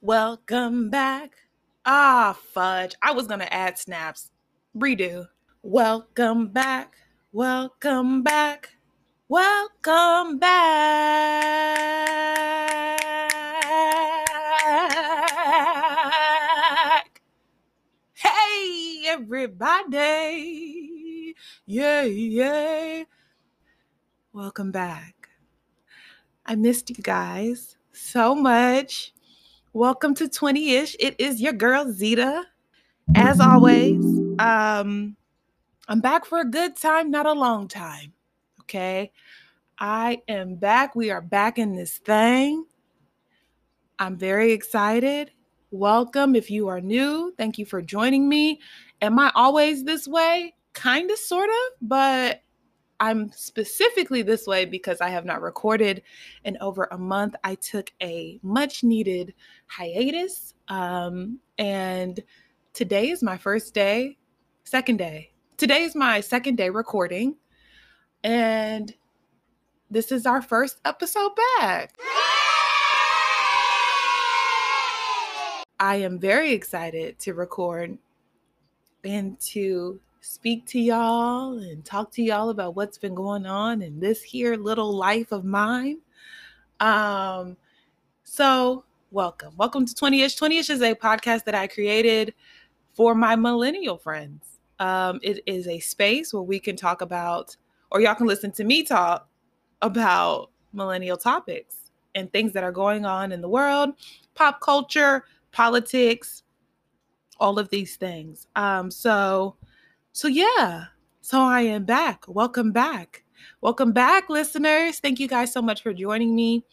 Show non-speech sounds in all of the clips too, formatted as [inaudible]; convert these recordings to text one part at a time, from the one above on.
Welcome back. Ah, fudge. I was going to add snaps. Redo. Welcome back. Welcome back. Welcome back. Hey, everybody. Yeah, yeah. Welcome back. I missed you guys so much. Welcome to 20 ish. It is your girl Zeta. As always, um, I'm back for a good time, not a long time. Okay. I am back. We are back in this thing. I'm very excited. Welcome if you are new. Thank you for joining me. Am I always this way? Kind of, sort of, but I'm specifically this way because I have not recorded in over a month. I took a much needed hiatus. Um, and today is my first day, second day. Today is my second day recording. And this is our first episode back. I am very excited to record and to speak to y'all and talk to y'all about what's been going on in this here little life of mine. Um, so welcome. Welcome to 20ish. 20ish is a podcast that I created for my millennial friends. Um, it is a space where we can talk about, or y'all can listen to me talk about millennial topics and things that are going on in the world, pop culture, politics, all of these things. Um, so so, yeah, so I am back. Welcome back. Welcome back, listeners. Thank you guys so much for joining me.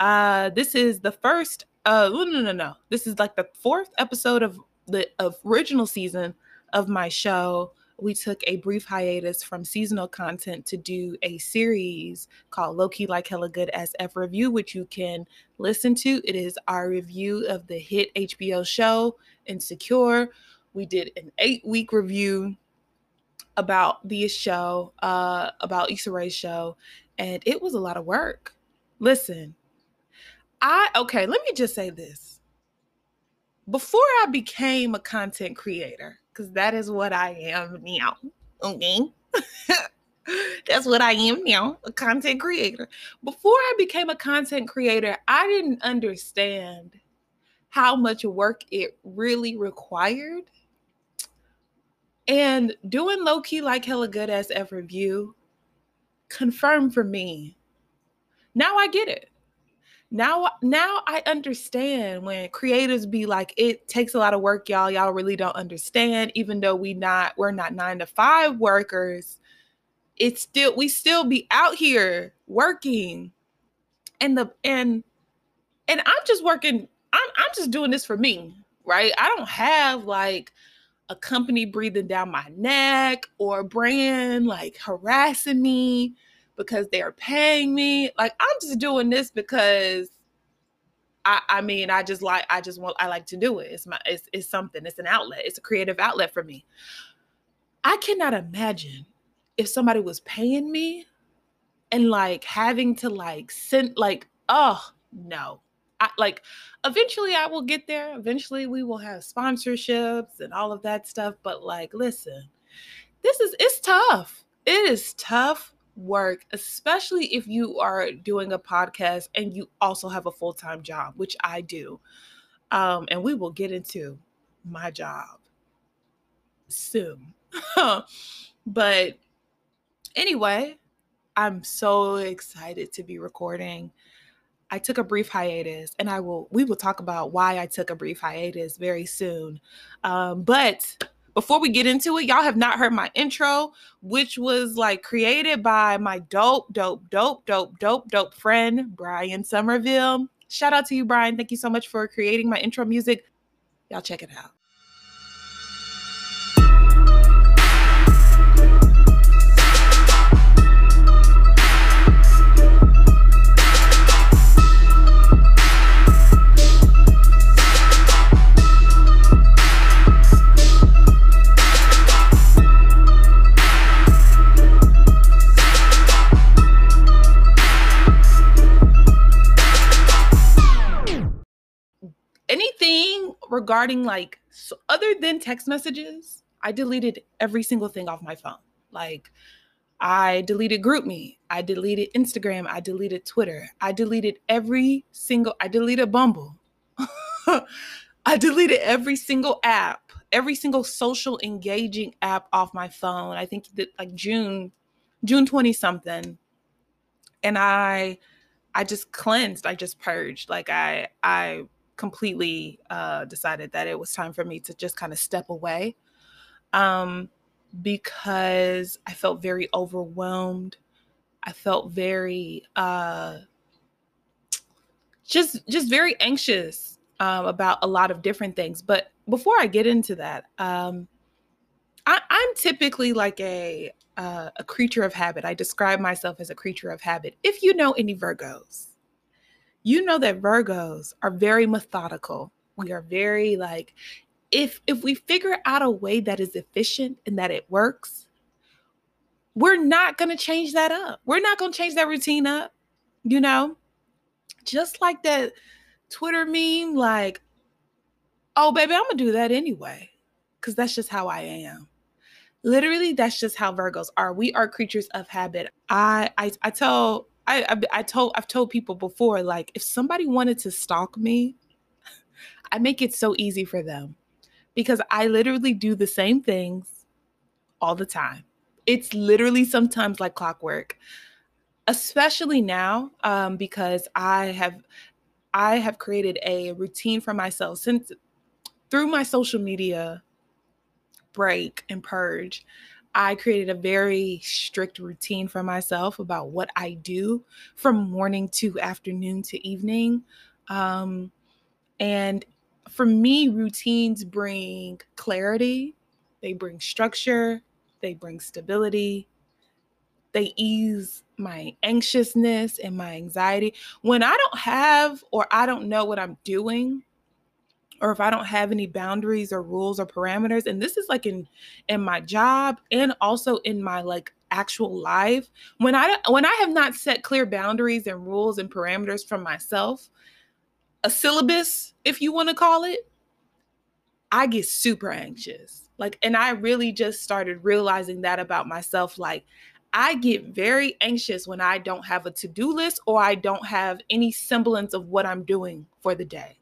Uh, this is the first, uh, no, no, no, no. This is like the fourth episode of the of original season of my show. We took a brief hiatus from seasonal content to do a series called Low Key Like Hella Good as F Review, which you can listen to. It is our review of the hit HBO show Insecure. We did an eight week review about the show, uh, about Issa Rae's show, and it was a lot of work. Listen, I okay, let me just say this. Before I became a content creator, because that is what I am now. Okay. [laughs] That's what I am now, a content creator. Before I became a content creator, I didn't understand how much work it really required and doing low key like hella good SF review confirmed for me. Now I get it. Now, now I understand when creators be like, it takes a lot of work, y'all. Y'all really don't understand. Even though we not, we're not nine to five workers, it's still we still be out here working. And the and and I'm just working, I'm I'm just doing this for me, right? I don't have like a company breathing down my neck or a brand like harassing me because they're paying me. Like I'm just doing this because I, I mean I just like I just want I like to do it. It's my it's, it's something. It's an outlet. It's a creative outlet for me. I cannot imagine if somebody was paying me and like having to like send like oh no I, like eventually I will get there. Eventually we will have sponsorships and all of that stuff. But like, listen, this is it's tough. It is tough work, especially if you are doing a podcast and you also have a full time job, which I do. Um, and we will get into my job soon. [laughs] but anyway, I'm so excited to be recording. I took a brief hiatus, and I will we will talk about why I took a brief hiatus very soon. Um, but before we get into it, y'all have not heard my intro, which was like created by my dope, dope, dope, dope, dope, dope friend Brian Somerville. Shout out to you, Brian. Thank you so much for creating my intro music. Y'all check it out. Regarding like so other than text messages, I deleted every single thing off my phone. Like I deleted GroupMe, I deleted Instagram, I deleted Twitter, I deleted every single I deleted Bumble. [laughs] I deleted every single app, every single social engaging app off my phone. I think that like June June 20 something. And I I just cleansed, I just purged. Like I I completely uh, decided that it was time for me to just kind of step away um, because I felt very overwhelmed. I felt very uh, just just very anxious um, about a lot of different things. But before I get into that, um, I, am typically like a uh, a creature of habit. I describe myself as a creature of habit. If you know any Virgos, you know that Virgos are very methodical. We are very like if if we figure out a way that is efficient and that it works, we're not to change that up. We're not to change that routine up. You know? Just like that Twitter meme like oh baby, I'm to do that anyway cuz that's just how I am. Literally that's just how Virgos are. We are creatures of habit. I I I tell I, I, I told I've told people before like if somebody wanted to stalk me, I make it so easy for them because I literally do the same things all the time. It's literally sometimes like clockwork, especially now um, because I have I have created a routine for myself since through my social media break and purge. I created a very strict routine for myself about what I do from morning to afternoon to evening. Um, and for me, routines bring clarity, they bring structure, they bring stability, they ease my anxiousness and my anxiety. When I don't have or I don't know what I'm doing, or if I don't have any boundaries or rules or parameters, and this is like in in my job and also in my like actual life, when I when I have not set clear boundaries and rules and parameters for myself, a syllabus, if you want to call it, I get super anxious. Like, and I really just started realizing that about myself. Like, I get very anxious when I don't have a to do list or I don't have any semblance of what I'm doing for the day.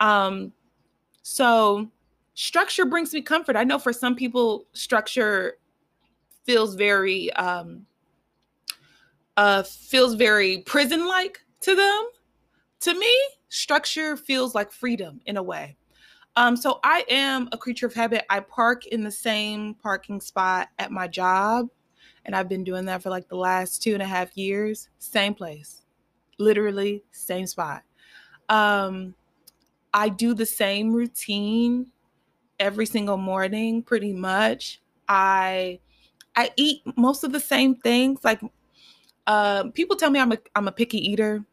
Um, so structure brings me comfort. I know for some people, structure feels very um uh feels very prison-like to them. To me, structure feels like freedom in a way. Um, so I am a creature of habit. I park in the same parking spot at my job, and I've been doing that for like the last two and a half years. Same place, literally same spot. Um, I do the same routine every single morning pretty much. I I eat most of the same things like uh, people tell me I'm a I'm a picky eater.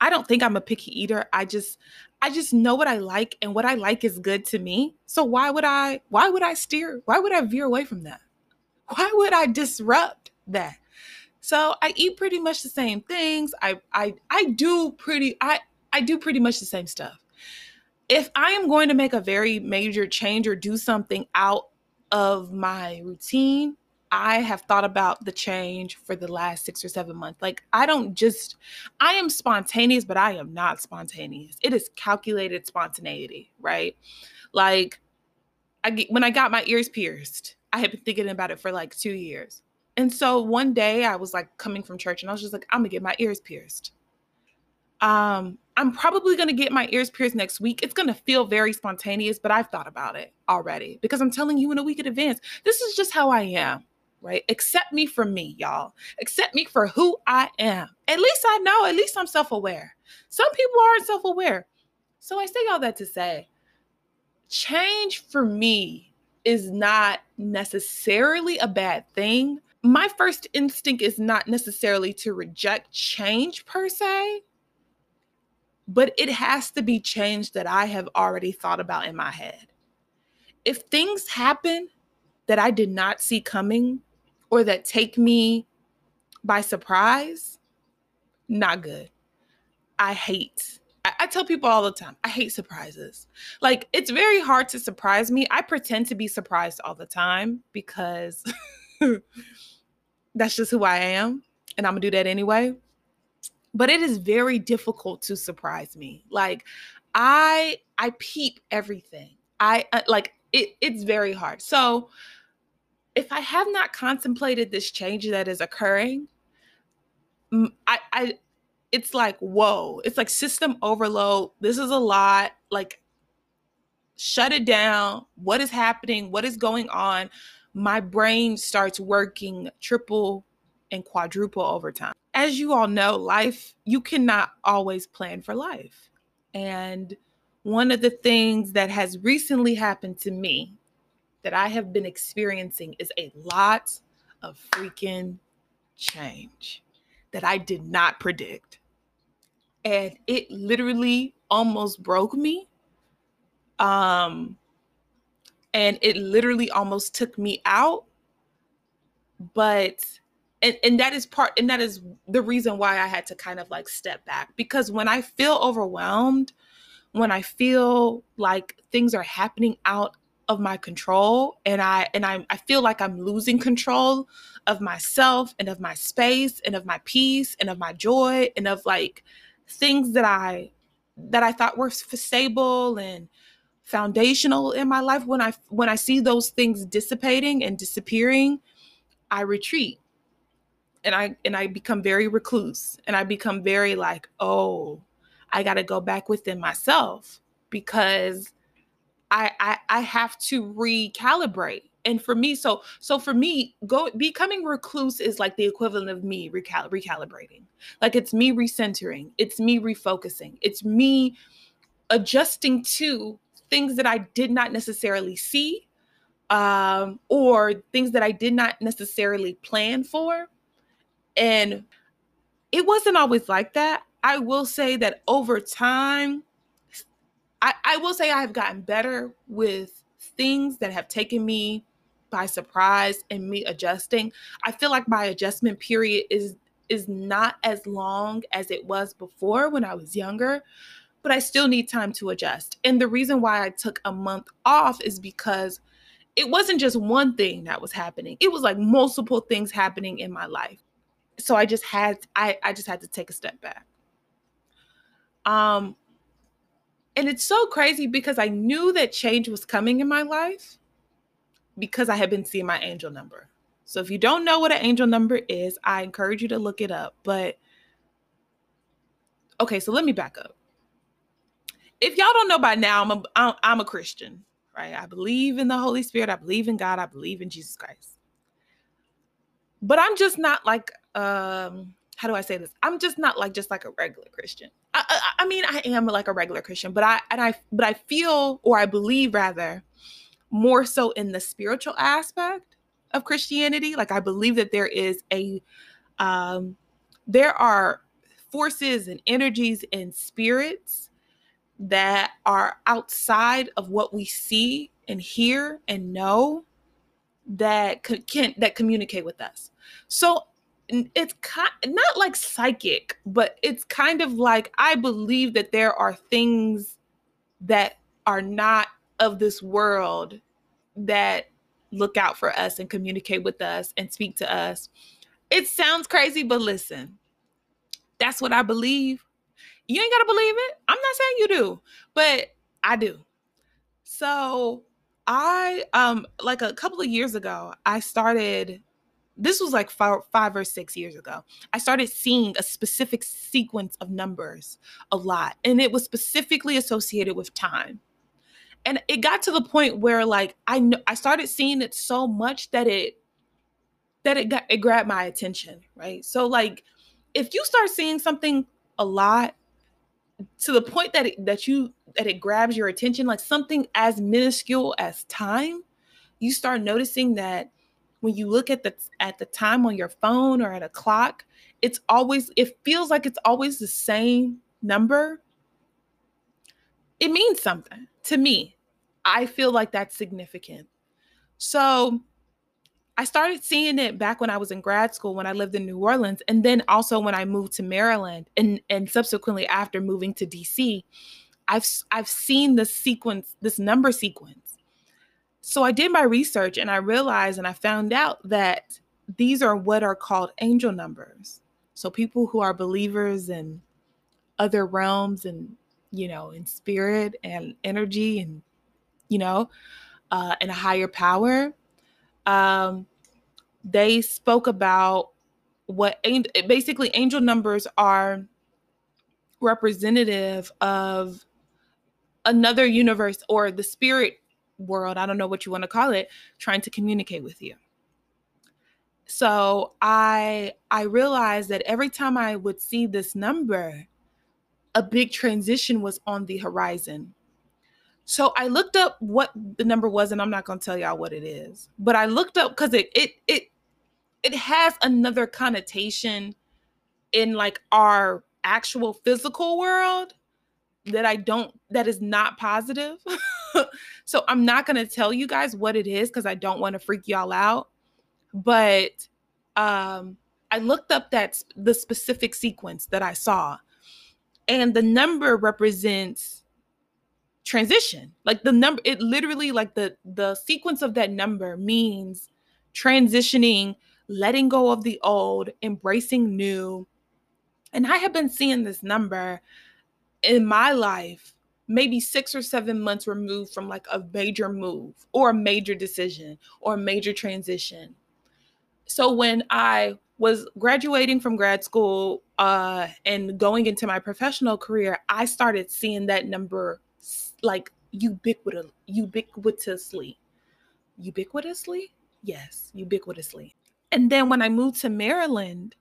I don't think I'm a picky eater. I just I just know what I like and what I like is good to me. So why would I why would I steer? Why would I veer away from that? Why would I disrupt that? So I eat pretty much the same things. I I I do pretty I I do pretty much the same stuff. If I am going to make a very major change or do something out of my routine, I have thought about the change for the last six or seven months. Like, I don't just, I am spontaneous, but I am not spontaneous. It is calculated spontaneity, right? Like, I when I got my ears pierced, I had been thinking about it for like two years. And so one day I was like coming from church and I was just like, I'm gonna get my ears pierced. Um, I'm probably going to get my ears pierced next week. It's going to feel very spontaneous, but I've thought about it already because I'm telling you in a week in advance. This is just how I am, right? Accept me for me, y'all. Accept me for who I am. At least I know, at least I'm self aware. Some people aren't self aware. So I say all that to say change for me is not necessarily a bad thing. My first instinct is not necessarily to reject change per se but it has to be changed that I have already thought about in my head. If things happen that I did not see coming or that take me by surprise, not good. I hate I, I tell people all the time, I hate surprises. Like it's very hard to surprise me. I pretend to be surprised all the time because [laughs] that's just who I am. And I'm gonna do that anyway. But it is very difficult to surprise me. Like I I peep everything. I uh, like it it's very hard. So if I have not contemplated this change that is occurring, I, I it's like whoa. It's like system overload. This is a lot. Like shut it down. What is happening? What is going on? My brain starts working triple and quadruple over time as you all know life you cannot always plan for life and one of the things that has recently happened to me that i have been experiencing is a lot of freaking change that I did not predict. And it literally almost broke me. Um and it literally almost took me out. But and, and that is part and that is the reason why I had to kind of like step back. Because when I feel overwhelmed, when I feel like things are happening out of my control and I and I I feel like I'm losing control of myself and of my space and of my peace and of my joy and of like things that I that I thought were stable and foundational in my life when I when I see those things dissipating and disappearing I retreat and I and I become very recluse and I become very like oh I got to go back within myself because I, I I have to recalibrate. And for me, so so for me, go becoming recluse is like the equivalent of me recal- recalibrating. Like it's me recentering, it's me refocusing, it's me adjusting to things that I did not necessarily see, um, or things that I did not necessarily plan for. And it wasn't always like that. I will say that over time, I, I will say I have gotten better with things that have taken me by surprise and me adjusting. I feel like my adjustment period is is not as long as it was before when I was younger, but I still need time to adjust. And the reason why I took a month off is because it wasn't just one thing that was happening. It was like multiple things happening in my life. So I just had I I just had to take a step back. Um and it's so crazy because I knew that change was coming in my life because I had been seeing my angel number. So if you don't know what an angel number is, I encourage you to look it up. But okay, so let me back up. If y'all don't know by now, I'm a I'm a Christian, right? I believe in the Holy Spirit, I believe in God, I believe in Jesus Christ. But I'm just not like um how do I say this? I'm just not like just like a regular Christian. I, I, I, mean, I am like a regular Christian, but I and I but I feel or I believe rather more so in the spiritual aspect of Christianity. Like I believe that there is a um there are forces and energies and spirits that are outside of what we see and hear and know that can that communicate with us. So it's kind not like psychic, but it's kind of like I believe that there are things that are not of this world that look out for us and communicate with us and speak to us. It sounds crazy, but listen, that's what I believe. You ain't got to believe it. I'm not saying you do, but I do. So, I um like a couple of years ago, I started this was like five, five or six years ago. I started seeing a specific sequence of numbers a lot, and it was specifically associated with time. And it got to the point where, like, I know I started seeing it so much that it that it got it grabbed my attention, right? So, like, if you start seeing something a lot to the point that it, that you that it grabs your attention, like something as minuscule as time, you start noticing that when you look at the at the time on your phone or at a clock, it's always it feels like it's always the same number. It means something to me. I feel like that's significant. So I started seeing it back when I was in grad school when I lived in New Orleans and then also when I moved to Maryland and and subsequently after moving to DC I've I've seen the sequence this number sequence. So I did my research and I realized and I found out that these are what are called angel numbers. So people who are believers in other realms and you know in spirit and energy and you know uh, and a higher power um, they spoke about what basically angel numbers are representative of another universe or the spirit world i don't know what you want to call it trying to communicate with you so i i realized that every time i would see this number a big transition was on the horizon so I looked up what the number was, and I'm not gonna tell y'all what it is, but I looked up because it it it it has another connotation in like our actual physical world that I don't that is not positive. [laughs] [laughs] so I'm not going to tell you guys what it is cuz I don't want to freak y'all out. But um I looked up that the specific sequence that I saw and the number represents transition like the number it literally like the the sequence of that number means transitioning letting go of the old embracing new and i have been seeing this number in my life maybe six or seven months removed from like a major move or a major decision or a major transition so when i was graduating from grad school uh, and going into my professional career i started seeing that number like ubiquitous, ubiquitously. Ubiquitously? Yes, ubiquitously. And then when I moved to Maryland,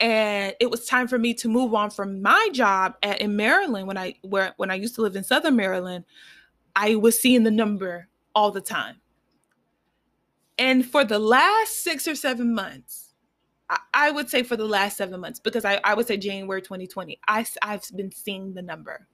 and it was time for me to move on from my job at, in Maryland when I where when I used to live in Southern Maryland, I was seeing the number all the time. And for the last six or seven months, I, I would say for the last seven months, because I, I would say January 2020, I, I've been seeing the number.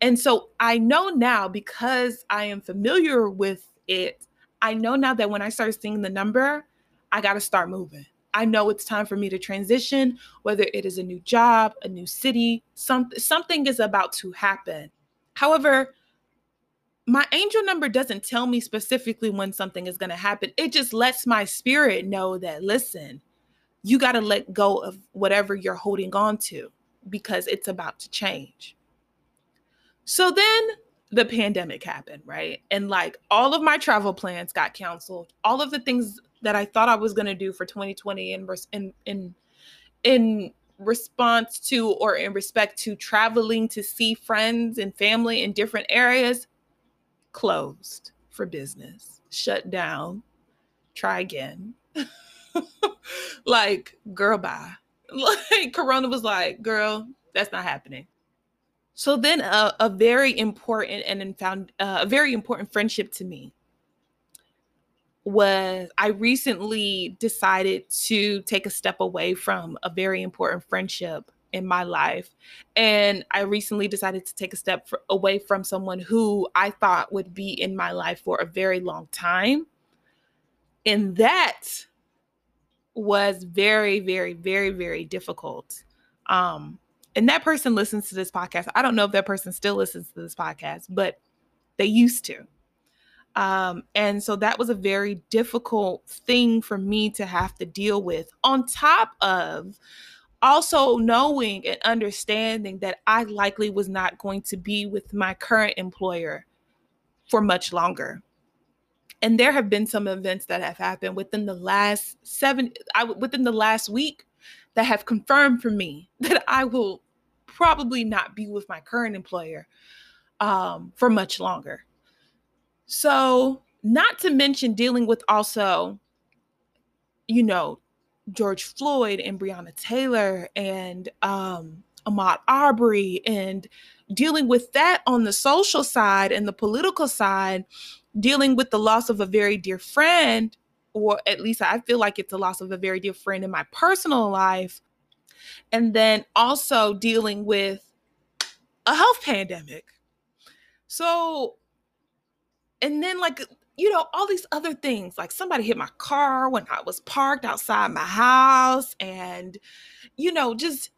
And so I know now because I am familiar with it, I know now that when I start seeing the number, I got to start moving. I know it's time for me to transition, whether it is a new job, a new city, something something is about to happen. However, my angel number doesn't tell me specifically when something is going to happen. It just lets my spirit know that listen, you got to let go of whatever you're holding on to because it's about to change. So then the pandemic happened, right? And like all of my travel plans got canceled. All of the things that I thought I was going to do for 2020 in in in in response to or in respect to traveling to see friends and family in different areas closed for business, shut down. Try again. [laughs] like, girl, bye. [laughs] Like Corona was like, girl, that's not happening. So then a, a very important and found uh, a very important friendship to me was I recently decided to take a step away from a very important friendship in my life. And I recently decided to take a step for, away from someone who I thought would be in my life for a very long time. And that was very, very, very, very difficult. Um, and that person listens to this podcast. I don't know if that person still listens to this podcast, but they used to. Um, and so that was a very difficult thing for me to have to deal with, on top of also knowing and understanding that I likely was not going to be with my current employer for much longer. And there have been some events that have happened within the last seven, I within the last week that have confirmed for me [laughs] that I will probably not be with my current employer um, for much longer. So, not to mention dealing with also, you know, George Floyd and Breonna Taylor and um, Ahmaud Arbery and dealing with that on the social side and the political side, dealing with the loss of a very dear friend, or at least I feel like it's the loss of a very dear friend in my personal life and then also dealing with a health pandemic. So, and then like you know, all these other things. Like somebody hit my car when I was parked outside my house, and, you know, just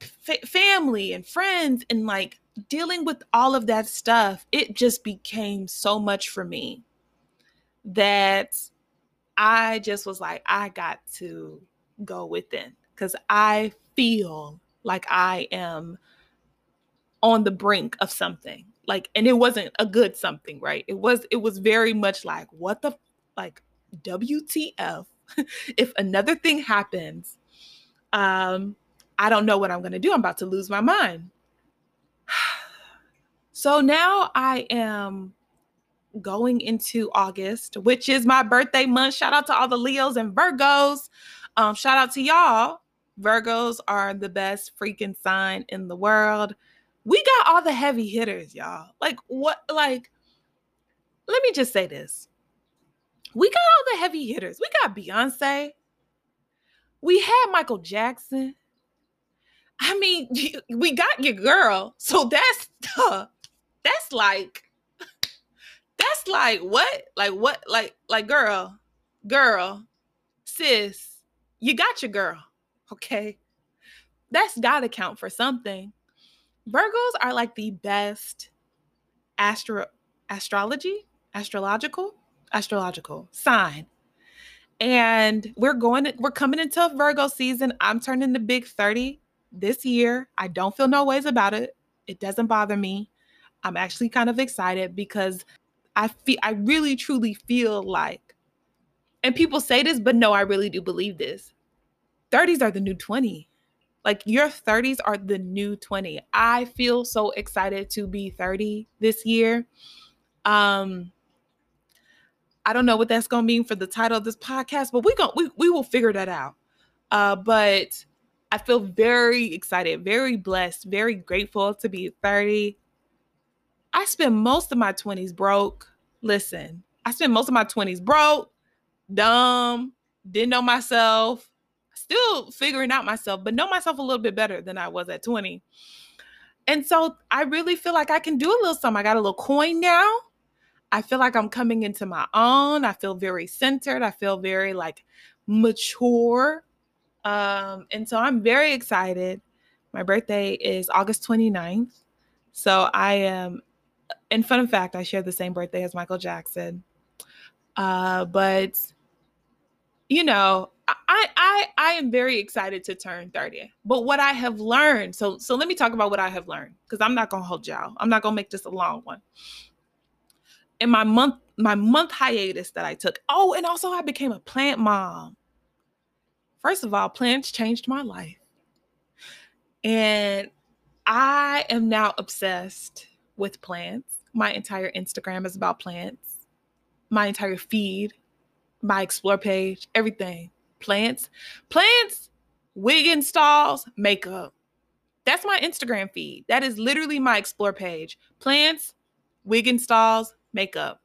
f- family and friends, and like dealing with all of that stuff. It just became so much for me that I just was like, I got to go within because I feel like I am on the brink of something like and it wasn't a good something right? It was it was very much like what the like wtf [laughs] if another thing happens um i don't know what i'm going to do. I'm about to lose my mind. [sighs] So now i am going into august which is my birthday month. Shout out to all the leos and virgos. Um shout out to y'all. Virgos are the best freaking sign in the world we got all the heavy hitters, y'all. Like what like let me just say this. We got all the heavy hitters. We got Beyonce. We had Michael Jackson. I mean, [laughs] we got your girl. So that's uh, that's like [laughs] that's like what? Like what? Like like girl, girl, sis, you got your girl. Okay. That's gotta count for something. Virgos are like the best astro astrology, astrological, astrological sign. And we're going we're coming into Virgo season. I'm turning the big 30 this year. I don't feel no ways about it. It doesn't bother me. I'm actually kind of excited because I feel I really truly feel like and people say this, but no, I really do believe this. 30s are the new 20. Like your 30s are the new 20. I feel so excited to be 30 this year. Um I don't know what that's going to mean for the title of this podcast, but we going we we will figure that out. Uh but I feel very excited, very blessed, very grateful to be 30. I spent most of my 20s broke. Listen, I spent most of my 20s broke, dumb, didn't know myself, still figuring out myself, but know myself a little bit better than I was at 20. And so I really feel like I can do a little something. I got a little coin now. I feel like I'm coming into my own. I feel very centered. I feel very like mature. Um, and so I'm very excited. My birthday is August 29th. So I am, in fun fact, I share the same birthday as Michael Jackson. Uh, but you know, I I I am very excited to turn 30. But what I have learned, so so let me talk about what I have learned because I'm not gonna hold y'all. I'm not gonna make this a long one. In my month, my month hiatus that I took. Oh, and also I became a plant mom. First of all, plants changed my life. And I am now obsessed with plants. My entire Instagram is about plants. My entire feed my explore page, everything. Plants, plants, wig installs, makeup. That's my Instagram feed. That is literally my explore page. Plants, wig installs, makeup.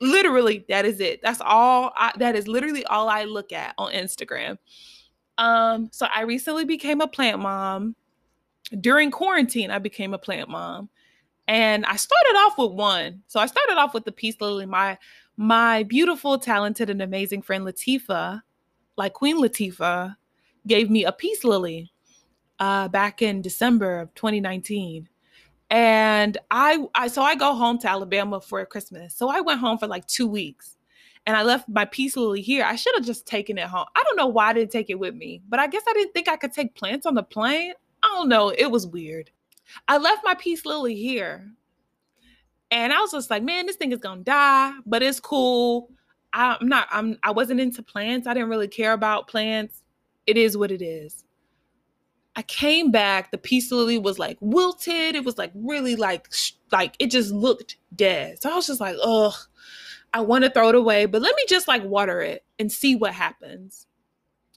Literally, that is it. That's all. I, that is literally all I look at on Instagram. Um, so I recently became a plant mom. During quarantine, I became a plant mom. And I started off with one. So I started off with the peace lily. My my beautiful, talented, and amazing friend Latifah, like Queen Latifah, gave me a peace lily uh, back in December of 2019. And I, I, so I go home to Alabama for Christmas. So I went home for like two weeks and I left my peace lily here. I should have just taken it home. I don't know why I didn't take it with me, but I guess I didn't think I could take plants on the plane. I don't know. It was weird. I left my peace lily here and I was just like, man, this thing is gonna die, but it's cool. I'm not, I'm I wasn't into plants. I didn't really care about plants. It is what it is. I came back, the peace lily was like wilted. It was like really like like it just looked dead. So I was just like, ugh, I want to throw it away, but let me just like water it and see what happens.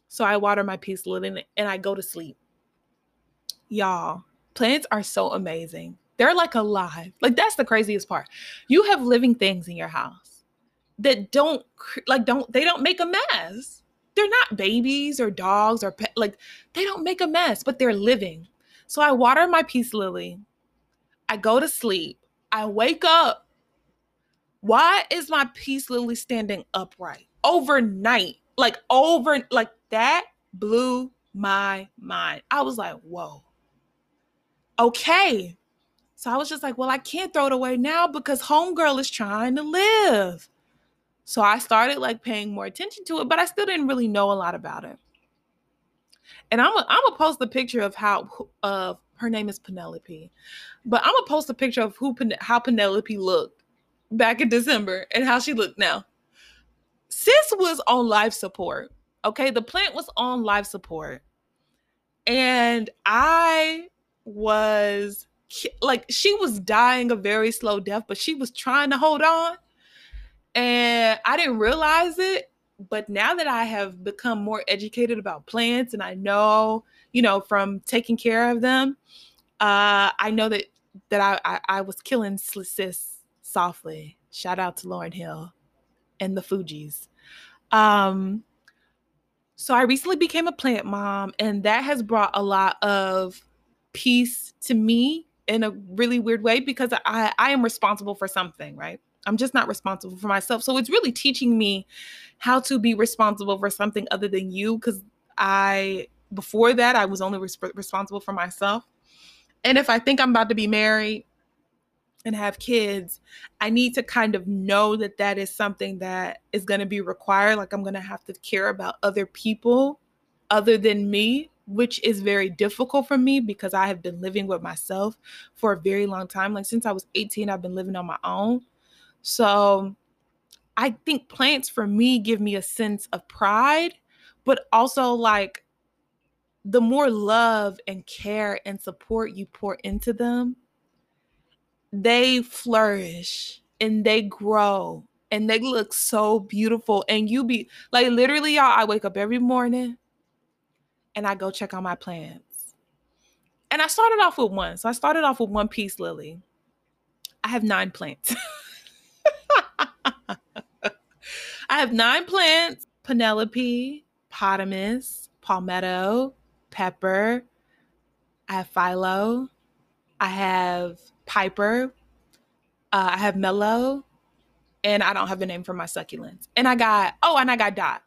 So I water my peace lily and I go to sleep. Y'all, plants are so amazing. They're like alive. Like that's the craziest part. You have living things in your house that don't like don't they don't make a mess. They're not babies or dogs or pet, like they don't make a mess, but they're living. So I water my peace lily. I go to sleep. I wake up. Why is my peace lily standing upright overnight? Like over like that blew my mind. I was like, whoa. Okay. So I was just like, well, I can't throw it away now because homegirl is trying to live. So I started like paying more attention to it, but I still didn't really know a lot about it. And I'm gonna post a picture of how of her name is Penelope, but I'm gonna post a picture of who how Penelope looked back in December and how she looked now. Sis was on life support. Okay, the plant was on life support, and I was like, she was dying a very slow death, but she was trying to hold on, and I didn't realize it but now that I have become more educated about plants and I know, you know, from taking care of them, uh, I know that that I, I, I was killing sis softly. Shout out to Lauryn Hill and the Fugees. Um, so I recently became a plant mom, and that has brought a lot of peace to me in a really weird way because I I am responsible for something, right? I'm just not responsible for myself. So it's really teaching me how to be responsible for something other than you because I before that I was only res- responsible for myself. And if I think I'm about to be married and have kids, I need to kind of know that that is something that is going to be required like I'm going to have to care about other people other than me which is very difficult for me because I have been living with myself for a very long time. Like since I was 18, I've been living on my own. So I think plants for me give me a sense of pride, but also like the more love and care and support you pour into them, they flourish and they grow and they look so beautiful. And you be like, literally, y'all, I wake up every morning and I go check on my plants. And I started off with one. So I started off with one peace lily. I have nine plants. [laughs] I have nine plants Penelope, Potamus, Palmetto, Pepper. I have Philo. I have Piper. Uh, I have Mellow. And I don't have a name for my succulents. And I got, oh, and I got Dot.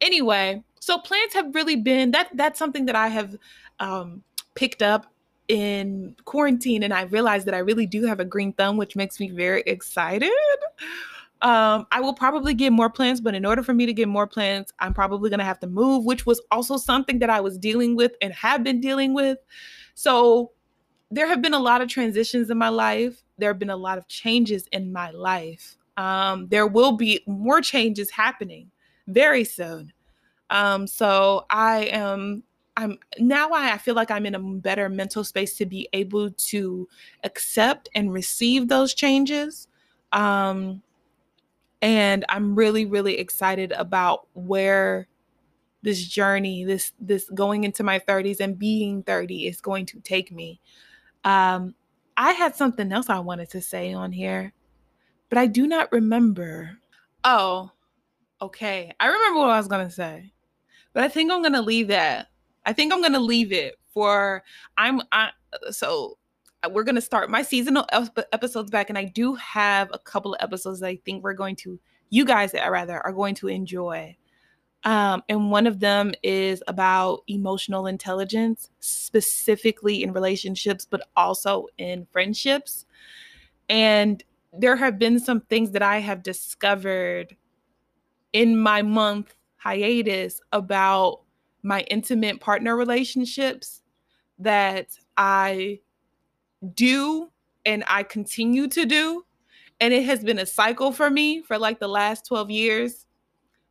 Anyway, so plants have really been that that's something that I have um, picked up in quarantine and I realized that I really do have a green thumb, which makes me very excited. Um, I will probably get more plants, but in order for me to get more plants, I'm probably going to have to move, which was also something that I was dealing with and have been dealing with. So there have been a lot of transitions in my life. There have been a lot of changes in my life. Um, there will be more changes happening very soon. Um, so I am I'm now I feel like I'm in a better mental space to be able to accept and receive those changes. Um, and i'm really really excited about where this journey this this going into my 30s and being 30 is going to take me. Um i had something else i wanted to say on here but i do not remember. Oh okay. I remember what i was going to say but i think i'm going to leave that. I think i'm going to leave it for i'm i so we're going to start my seasonal episodes back and i do have a couple of episodes that i think we're going to you guys that rather are going to enjoy. Um, and one of them is about emotional intelligence specifically in relationships but also in friendships. And there have been some things that i have discovered in my month hiatus about my intimate partner relationships that i do and I continue to do. And it has been a cycle for me for like the last 12 years.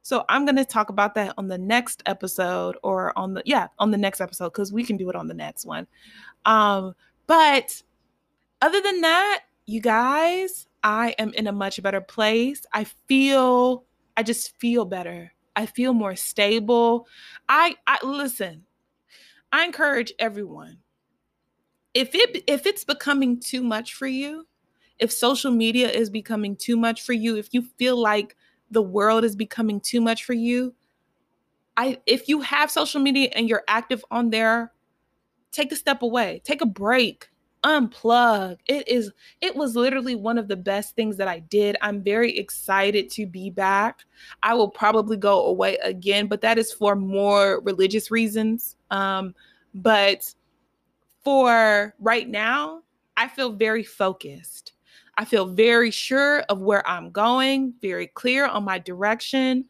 So I'm going to talk about that on the next episode or on the yeah, on the next episode cuz we can do it on the next one. Um but other than that, you guys, I am in a much better place. I feel I just feel better. I feel more stable. I I listen. I encourage everyone if it if it's becoming too much for you, if social media is becoming too much for you, if you feel like the world is becoming too much for you, I if you have social media and you're active on there, take a step away. Take a break. unplug. It is it was literally one of the best things that I did. I'm very excited to be back. I will probably go away again, but that is for more religious reasons. Um but for right now, I feel very focused. I feel very sure of where I'm going, very clear on my direction.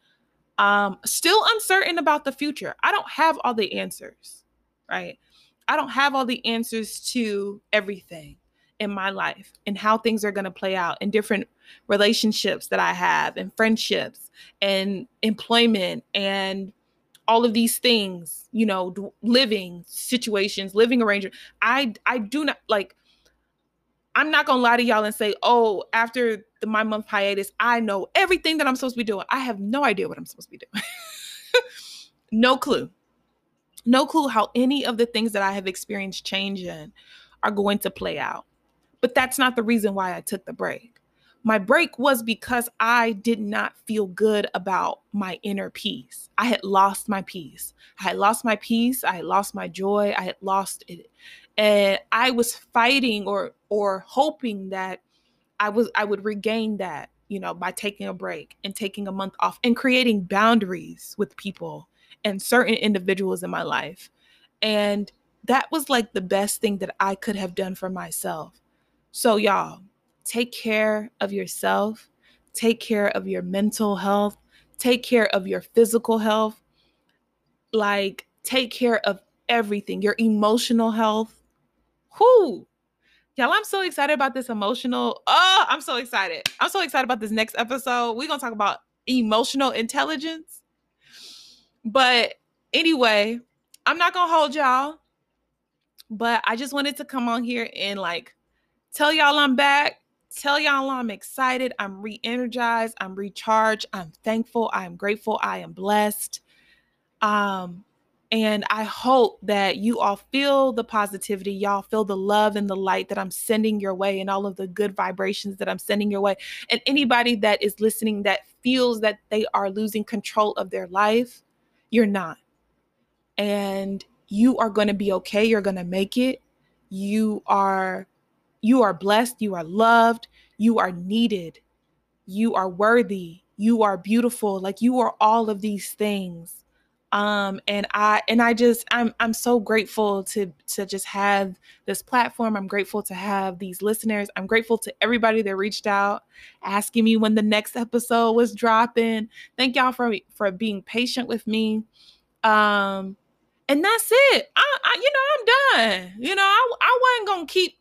Um, still uncertain about the future. I don't have all the answers, right? I don't have all the answers to everything in my life and how things are going to play out in different relationships that I have and friendships and employment and all of these things, you know, living situations, living arrangement. I I do not like I'm not gonna lie to y'all and say, oh, after the my month hiatus, I know everything that I'm supposed to be doing. I have no idea what I'm supposed to be doing. [laughs] no clue. No clue how any of the things that I have experienced changing are going to play out. But that's not the reason why I took the break. My break was because I did not feel good about my inner peace. I had lost my peace. I had lost my peace. I had lost my joy. I had lost it and I was fighting or or hoping that I was I would regain that, you know, by taking a break and taking a month off and creating boundaries with people and certain individuals in my life. And that was like the best thing that I could have done for myself. So y'all, take care of yourself, take care of your mental health, take care of your physical health, like take care of everything, your emotional health, Whoo! Y'all, I'm so excited about this emotional. Oh, I'm so excited. I'm so excited about this next episode. We're gonna talk about emotional intelligence. But anyway, I'm not gonna hold y'all. But I just wanted to come on here and like tell y'all I'm back. Tell y'all I'm excited. I'm re-energized. I'm recharged. I'm thankful. I am grateful. I am blessed. Um, and I hope that you all feel the positivity, y'all feel the love and the light that I'm sending your way, and all of the good vibrations that I'm sending your way. And anybody that is listening that feels that they are losing control of their life, you're not. And you are going to be okay. You're going to make it. You are you are blessed, you are loved, you are needed. You are worthy. You are beautiful. Like you are all of these things. Um and i and i just i'm i'm so grateful to to just have this platform. I'm grateful to have these listeners. I'm grateful to everybody that reached out asking me when the next episode was dropping. Thank y'all for for being patient with me. Um and that's it. I, I you know i'm done. You know i, I wasn't gonna keep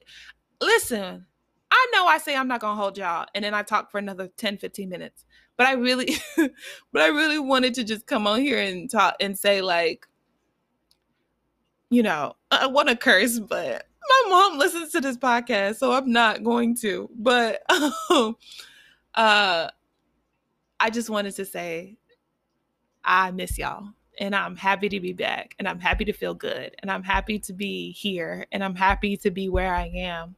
listen i know i say i'm not gonna hold y'all and then i talk for another 10 15 minutes but I really, [laughs] but I really wanted to just come on here and talk and say like, you know, I want to curse, but my mom listens to this podcast, so I'm not going to. But [laughs] um, uh, I just wanted to say I miss y'all and I'm happy to be back and I'm happy to feel good and I'm happy to be here and I'm happy to be where I am.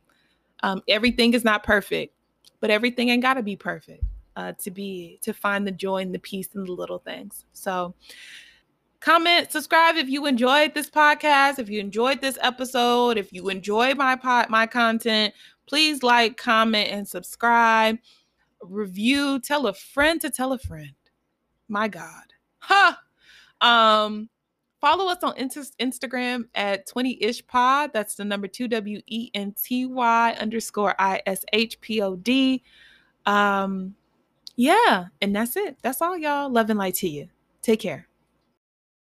Um, everything is not perfect, but everything ain't got to be perfect uh, to be to find the joy and the peace in the little things. So comment, subscribe if you enjoyed this podcast, if you enjoyed this episode, if you enjoy my pot my content, please like, comment, and subscribe. Review, tell a friend to tell a friend. My God. Huh. Um, follow us on Instagram at 20ish pod. That's the number two W E N T Y underscore I S H P O D. Um, yeah. And that's it. That's all, y'all. Love and light to you. Take care.